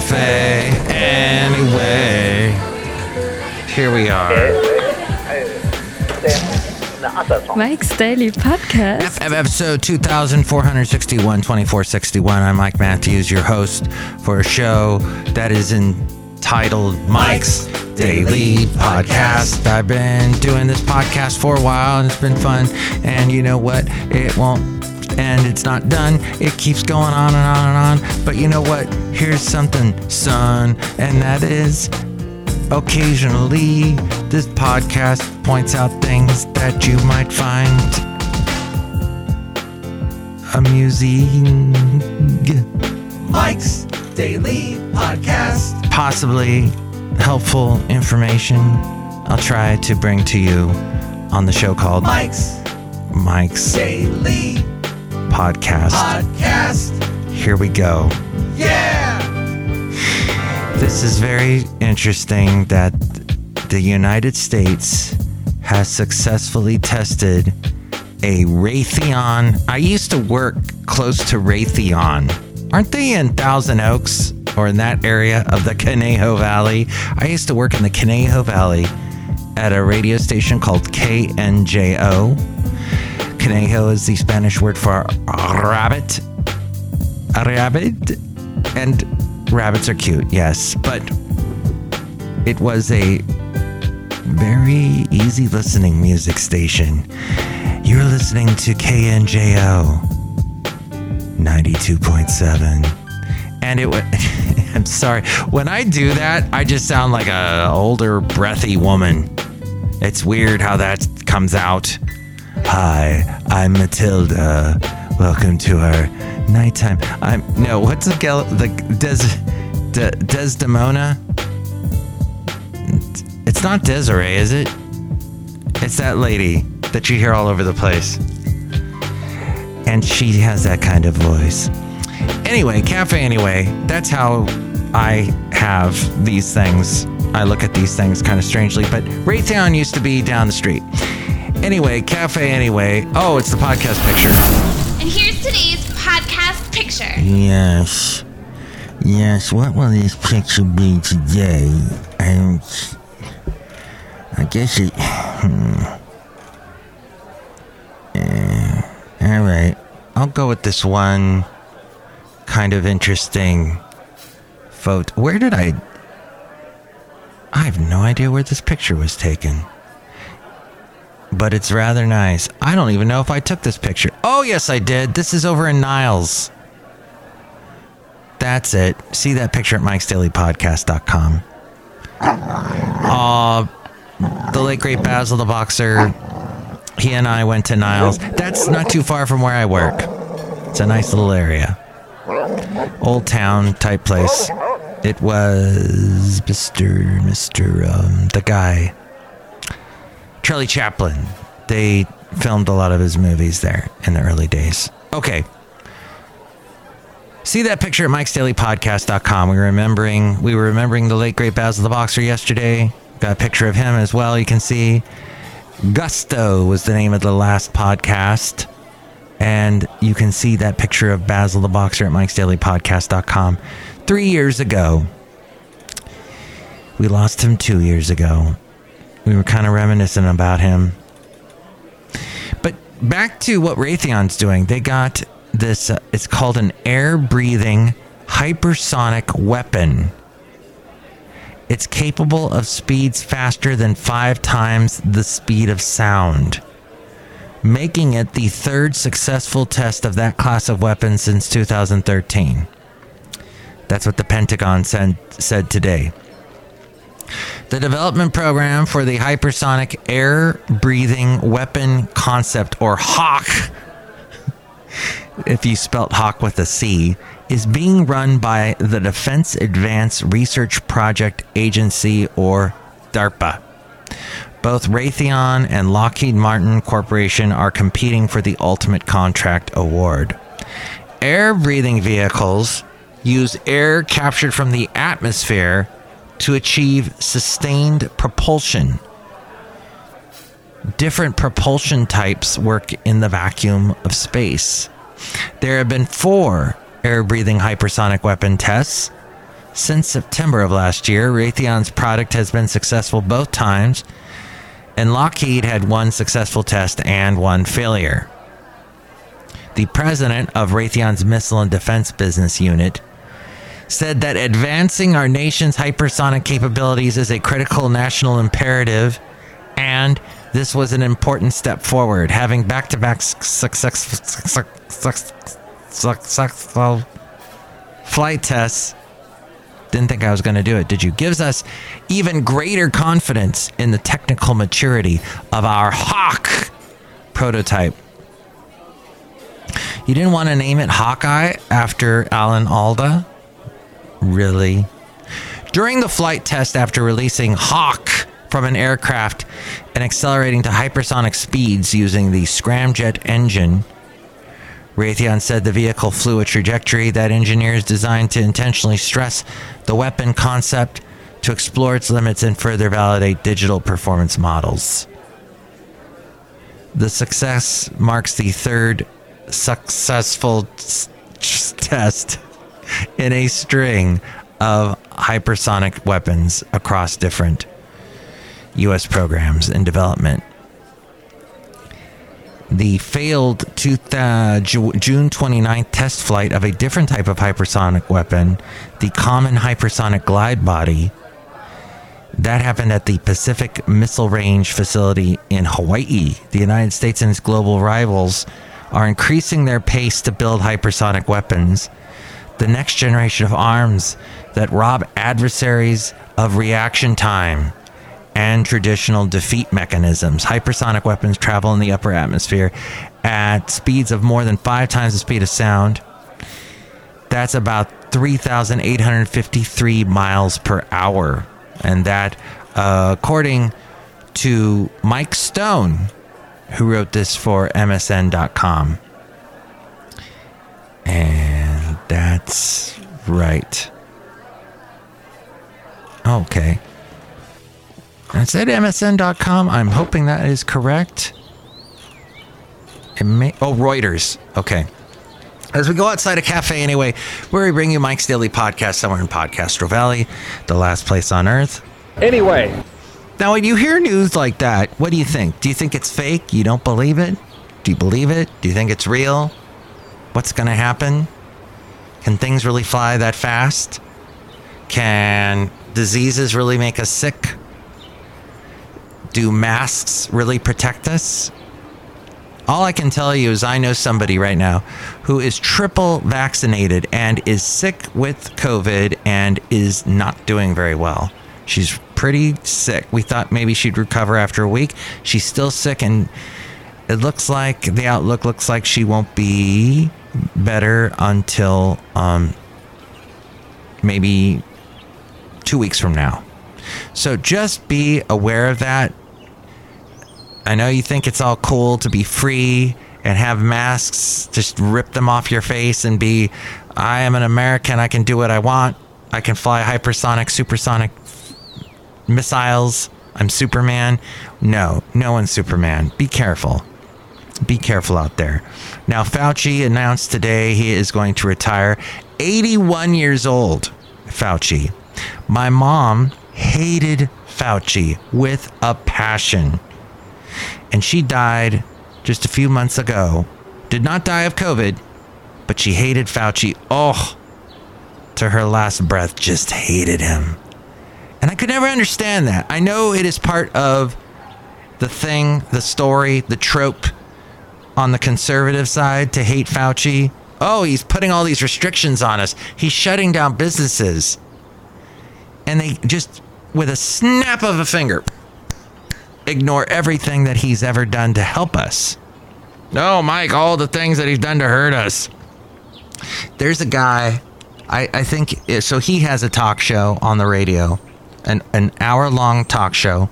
Cafe anyway. Here we are. Mike's Daily Podcast. Episode 2461, 2461. I'm Mike Matthews, your host for a show that is entitled Mike's Daily Podcast. I've been doing this podcast for a while and it's been fun. And you know what? It won't and it's not done. It keeps going on and on and on. But you know what? Here's something, son, and that is occasionally this podcast points out things that you might find amusing. Mike's Daily Podcast. Possibly helpful information I'll try to bring to you on the show called Mike's Mike's Daily Podcast. Podcast. Here we go. Yeah. This is very interesting that the United States has successfully tested a Raytheon. I used to work close to Raytheon. Aren't they in Thousand Oaks or in that area of the Conejo Valley? I used to work in the Conejo Valley at a radio station called KNJO. Conejo is the Spanish word for rabbit. A rabbit. And rabbits are cute, yes. But it was a very easy listening music station. You're listening to KNJO 92.7. And it was. I'm sorry. When I do that, I just sound like a older, breathy woman. It's weird how that comes out. Hi, I'm Matilda. Welcome to our nighttime. I'm no. What's the gal? The Des De, Desdemona. It's not Desiree, is it? It's that lady that you hear all over the place, and she has that kind of voice. Anyway, cafe. Anyway, that's how I have these things. I look at these things kind of strangely, but Raytheon used to be down the street. Anyway, cafe. Anyway, oh, it's the podcast picture. And here's today's podcast picture. Yes. Yes, what will this picture be today? I, don't. I guess it. Hmm. Uh, all right. I'll go with this one kind of interesting photo. Where did I. I have no idea where this picture was taken. But it's rather nice. I don't even know if I took this picture. Oh, yes, I did. This is over in Niles. That's it. See that picture at mikesdailypodcast.com. Uh, the late great Basil the boxer. He and I went to Niles. That's not too far from where I work. It's a nice little area. Old town type place. It was Mr. Mr. Um, the guy. Charlie Chaplin. They filmed a lot of his movies there in the early days. Okay. See that picture at mikesdailypodcast.com. We were remembering we were remembering the late great Basil the Boxer yesterday. Got a picture of him as well, you can see. Gusto was the name of the last podcast. And you can see that picture of Basil the Boxer at mikesdailypodcast.com. Three years ago. We lost him two years ago. We were kind of reminiscent about him. But back to what Raytheon's doing. They got this, uh, it's called an air breathing hypersonic weapon. It's capable of speeds faster than five times the speed of sound, making it the third successful test of that class of weapon since 2013. That's what the Pentagon said, said today. The development program for the hypersonic air breathing weapon concept, or HAWK, if you spelt HAWK with a C, is being run by the Defense Advanced Research Project Agency, or DARPA. Both Raytheon and Lockheed Martin Corporation are competing for the ultimate contract award. Air breathing vehicles use air captured from the atmosphere to achieve sustained propulsion. Different propulsion types work in the vacuum of space. There have been four air breathing hypersonic weapon tests Since September of last year, Raytheon's product has been successful both times, and Lockheed had one successful test and one failure. The president of Raytheon's Missile and Defense Business Unit said that advancing our nation's hypersonic capabilities is a critical national imperative, and this was an important step forward. Having back to back successful flight tests didn't think I was going to do it, did you? Gives us even greater confidence in the technical maturity of our Hawk prototype. You didn't want to name it Hawkeye after Alan Alda? Really? During the flight test after releasing Hawk from an aircraft and accelerating to hypersonic speeds using the scramjet engine, Raytheon said the vehicle flew a trajectory that engineers designed to intentionally stress the weapon concept to explore its limits and further validate digital performance models. The success marks the third successful test in a string of hypersonic weapons across different U.S. programs in development the failed two June 29th test flight of a different type of hypersonic weapon, the Common Hypersonic Glide Body. That happened at the Pacific Missile Range facility in Hawaii. The United States and its global rivals are increasing their pace to build hypersonic weapons, the next generation of arms that rob adversaries of reaction time and traditional defeat mechanisms. Hypersonic weapons travel in the upper atmosphere at speeds of more than five times the speed of sound. That's about 3,853 miles per hour. And that, uh, according to Mike Stone, who wrote this for MSN.com. And that's right. Okay. It's at MSN.com. I'm hoping that is correct. It may. Oh, Reuters. Okay. As we go outside a cafe anyway, where we bring you Mike's Daily Podcast somewhere in Podcastro Valley, the last place on earth. Anyway. Now, when you hear news like that, what do you think? Do you think it's fake? You don't believe it? Do you believe it? Do you think it's real? What's going to happen? Can things really fly that fast? Can diseases really make us sick? do masks really protect us? All I can tell you is I know somebody right now who is triple vaccinated and is sick with COVID and is not doing very well. She's pretty sick. We thought maybe she'd recover after a week. She's still sick, and it looks like the outlook looks like she won't be better until um, maybe two weeks from now. So just be aware of that. I know you think it's all cool to be free and have masks, just rip them off your face and be, I am an American, I can do what I want. I can fly hypersonic, supersonic missiles. I'm Superman. No, no one's Superman. Be careful. Be careful out there. Now, Fauci announced today he is going to retire. 81 years old, Fauci. My mom hated Fauci with a passion and she died just a few months ago. Did not die of COVID, but she hated Fauci. Oh, to her last breath, just hated him. And I could never understand that. I know it is part of the thing, the story, the trope on the conservative side to hate Fauci. Oh, he's putting all these restrictions on us. He's shutting down businesses. And they just, with a snap of a finger, ignore everything that he's ever done to help us. No, Mike, all the things that he's done to hurt us. There's a guy, I, I think, eh, so he has a talk show on the radio, an, an hour long talk show,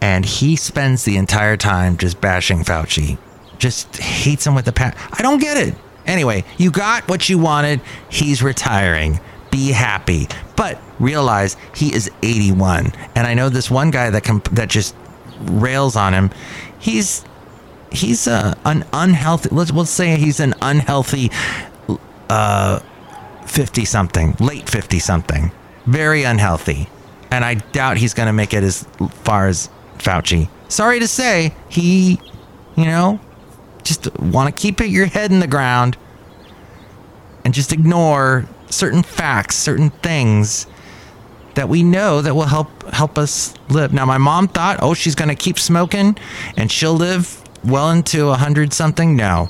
and he spends the entire time just bashing Fauci. Just hates him with the pat. I don't get it. Anyway, you got what you wanted. He's retiring. Be happy. But realize he is 81. And I know this one guy that comp- that just rails on him. He's he's uh, an unhealthy. Let's let's say he's an unhealthy uh, 50 something, late 50 something. Very unhealthy. And I doubt he's going to make it as far as Fauci. Sorry to say, he, you know, just want to keep it, your head in the ground and just ignore certain facts, certain things that we know that will help help us live. Now, my mom thought, oh, she's going to keep smoking and she'll live well into a hundred something. No,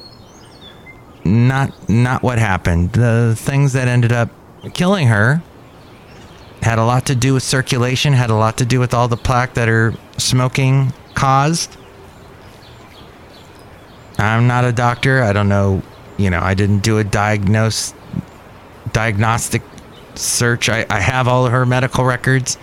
not not what happened. The things that ended up killing her had a lot to do with circulation, had a lot to do with all the plaque that her smoking caused. I'm not a doctor. I don't know. You know, I didn't do a diagnose diagnostic search. I, I have all of her medical records,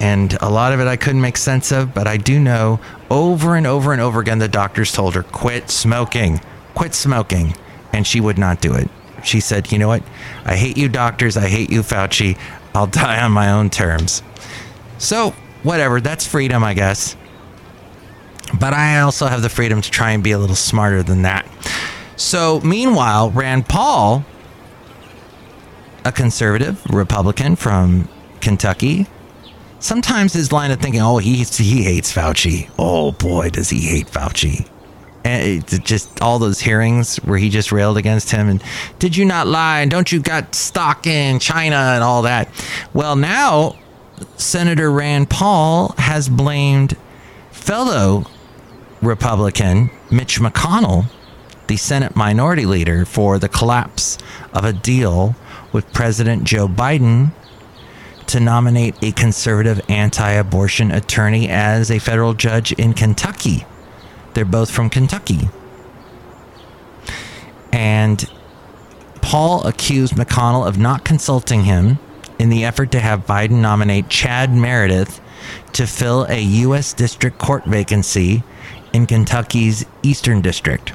and a lot of it I couldn't make sense of, but I do know over and over and over again the doctors told her, quit smoking, quit smoking. And she would not do it. She said, you know what? I hate you, doctors. I hate you, Fauci. I'll die on my own terms. So, whatever. That's freedom, I guess. But I also have the freedom to try and be a little smarter than that. So, meanwhile, Rand Paul a conservative Republican from Kentucky. Sometimes his line of thinking, oh, he, he hates Fauci. Oh, boy, does he hate Fauci. And just all those hearings where he just railed against him and did you not lie and don't you got stock in China and all that. Well, now Senator Rand Paul has blamed fellow Republican Mitch McConnell, the Senate Minority Leader, for the collapse of a deal with President Joe Biden to nominate a conservative anti abortion attorney as a federal judge in Kentucky. They're both from Kentucky. And Paul accused McConnell of not consulting him in the effort to have Biden nominate Chad Meredith to fill a U.S. District Court vacancy in Kentucky's Eastern District.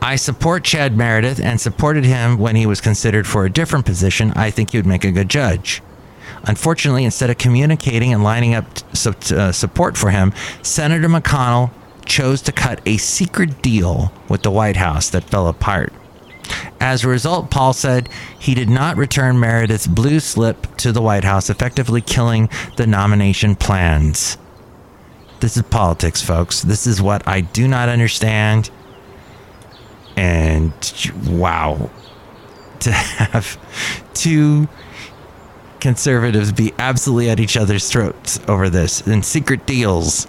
I support Chad Meredith and supported him when he was considered for a different position. I think he would make a good judge. Unfortunately, instead of communicating and lining up uh, support for him, Senator McConnell chose to cut a secret deal with the White House that fell apart. As a result, Paul said he did not return Meredith's blue slip to the White House, effectively killing the nomination plans. This is politics, folks. This is what I do not understand. And wow, to have two conservatives be absolutely at each other's throats over this and secret deals.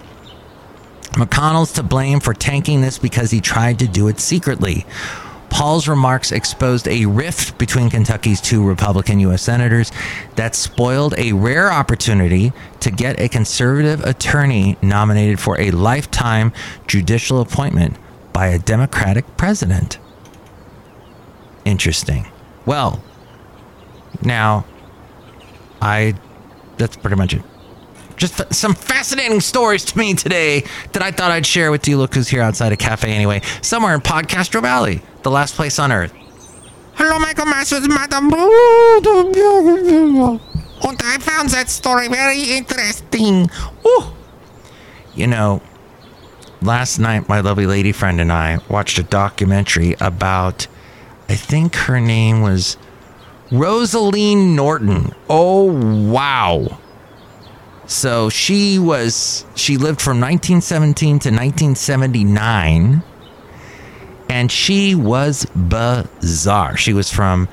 McConnell's to blame for tanking this because he tried to do it secretly. Paul's remarks exposed a rift between Kentucky's two Republican U.S. senators that spoiled a rare opportunity to get a conservative attorney nominated for a lifetime judicial appointment by a Democratic president. Interesting. Well, now, I. That's pretty much it. Just some fascinating stories to me today that I thought I'd share with you. Look who's here outside a cafe anyway, somewhere in Podcastro Valley, the last place on earth. Hello, Michael Masters, Madam. And I found that story very interesting. Ooh. You know, last night, my lovely lady friend and I watched a documentary about, I think her name was Rosaleen Norton. Oh, wow. So she was, she lived from 1917 to 1979. And she was bizarre. She was from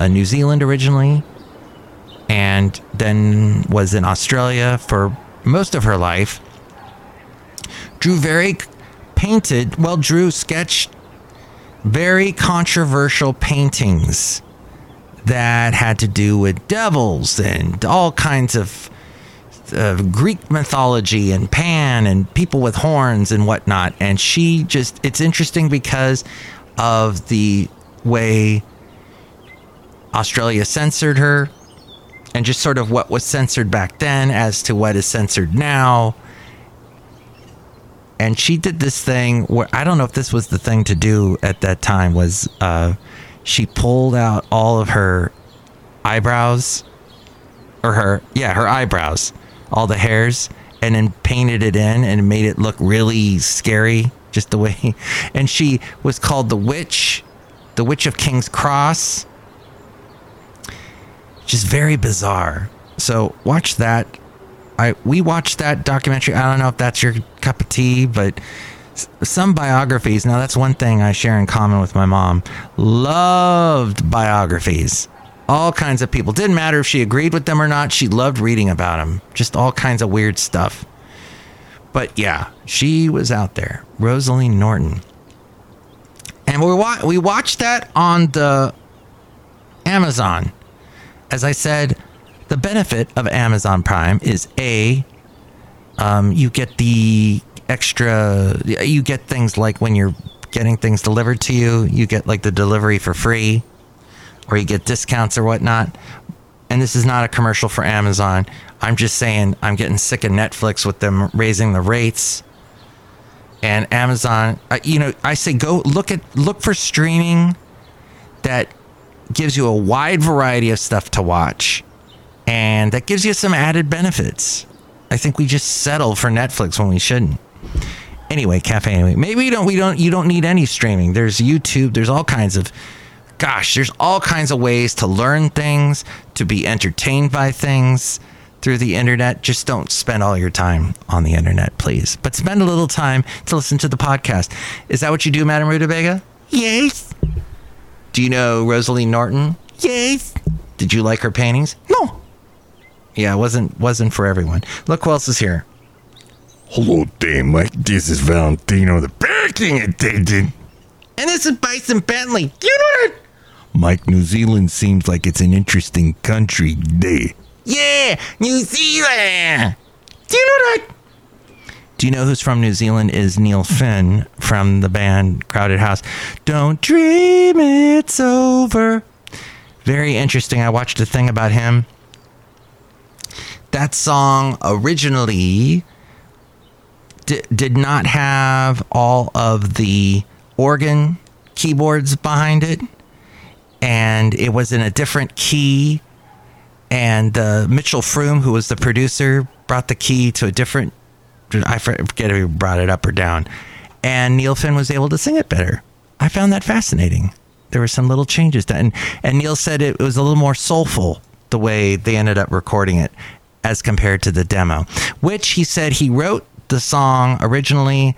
uh, New Zealand originally and then was in Australia for most of her life Drew very painted, well, Drew sketched very controversial paintings that had to do with devils and all kinds of uh, Greek mythology and Pan and people with horns and whatnot. And she just, it's interesting because of the way Australia censored her and just sort of what was censored back then as to what is censored now and she did this thing where I don't know if this was the thing to do at that time was uh, she pulled out all of her eyebrows or her yeah her eyebrows all the hairs and then painted it in and made it look really scary just the way and she was called the witch the witch of king's cross Just very bizarre. So watch that. I we watched that documentary. I don't know if that's your cup of tea, but some biographies. Now that's one thing I share in common with my mom. Loved biographies. All kinds of people. Didn't matter if she agreed with them or not. She loved reading about them. Just all kinds of weird stuff. But yeah, she was out there. Rosalie Norton. And we wa- we watched that on the Amazon. As I said, the benefit of Amazon Prime is a um, you get the extra you get things like when you're getting things delivered to you you get like the delivery for free or you get discounts or whatnot and this is not a commercial for amazon i'm just saying i'm getting sick of netflix with them raising the rates and amazon uh, you know i say go look at look for streaming that gives you a wide variety of stuff to watch and that gives you some added benefits i think we just settle for netflix when we shouldn't Anyway, cafe. Anyway, maybe we don't. We don't. You don't need any streaming. There's YouTube. There's all kinds of. Gosh, there's all kinds of ways to learn things, to be entertained by things through the internet. Just don't spend all your time on the internet, please. But spend a little time to listen to the podcast. Is that what you do, Madam Rutabaga? Yes. Do you know Rosalie Norton? Yes. Did you like her paintings? No. Yeah, it wasn't wasn't for everyone. Look who else is here. Hello Dame Mike. This is Valentino, the parking attendant. And this is Bison Bentley. Do you know that? Mike, New Zealand seems like it's an interesting country there. Yeah, New Zealand. Do you know that? Do you know who's from New Zealand? Is Neil Finn from the band Crowded House. Don't dream it's over. Very interesting. I watched a thing about him. That song originally d- did not have all of the organ keyboards behind it, and it was in a different key. And uh, Mitchell Froom, who was the producer, brought the key to a different. I forget if he brought it up or down, and Neil Finn was able to sing it better. I found that fascinating. There were some little changes done, and, and Neil said it was a little more soulful the way they ended up recording it as compared to the demo, which he said he wrote the song originally.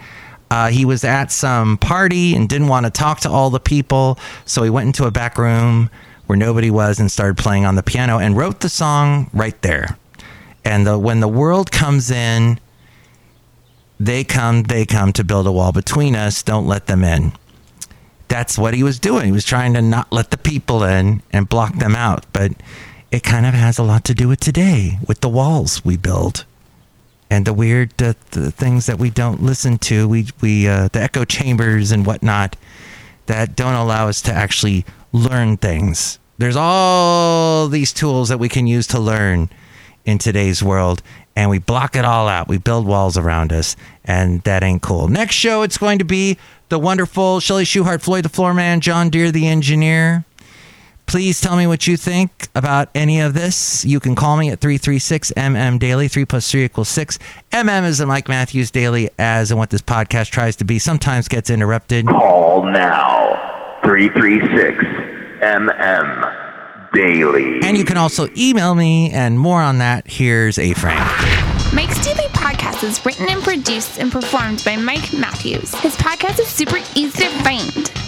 Uh, he was at some party and didn't want to talk to all the people, so he went into a back room where nobody was and started playing on the piano and wrote the song right there. And the, when the world comes in, they come, they come to build a wall between us. Don't let them in. That's what he was doing. He was trying to not let the people in and block them out. But it kind of has a lot to do with today, with the walls we build and the weird uh, the things that we don't listen to, we we uh, the echo chambers and whatnot that don't allow us to actually learn things. There's all these tools that we can use to learn in today's world, and we block it all out. We build walls around us, and that ain't cool. Next show, it's going to be the wonderful Shelly Shuhart, Floyd the Floor Man, John Deere the Engineer. Please tell me what you think about any of this. You can call me at 336 MM Daily. 3 plus 3 equals 6. MM is the Mike Matthews Daily, as and what this podcast tries to be. Sometimes gets interrupted. Call now 336 MM Daily. And you can also email me, and more on that. Here's A Frame. Mike's Daily Podcast is written and produced and performed by Mike Matthews. His podcast is super easy to find.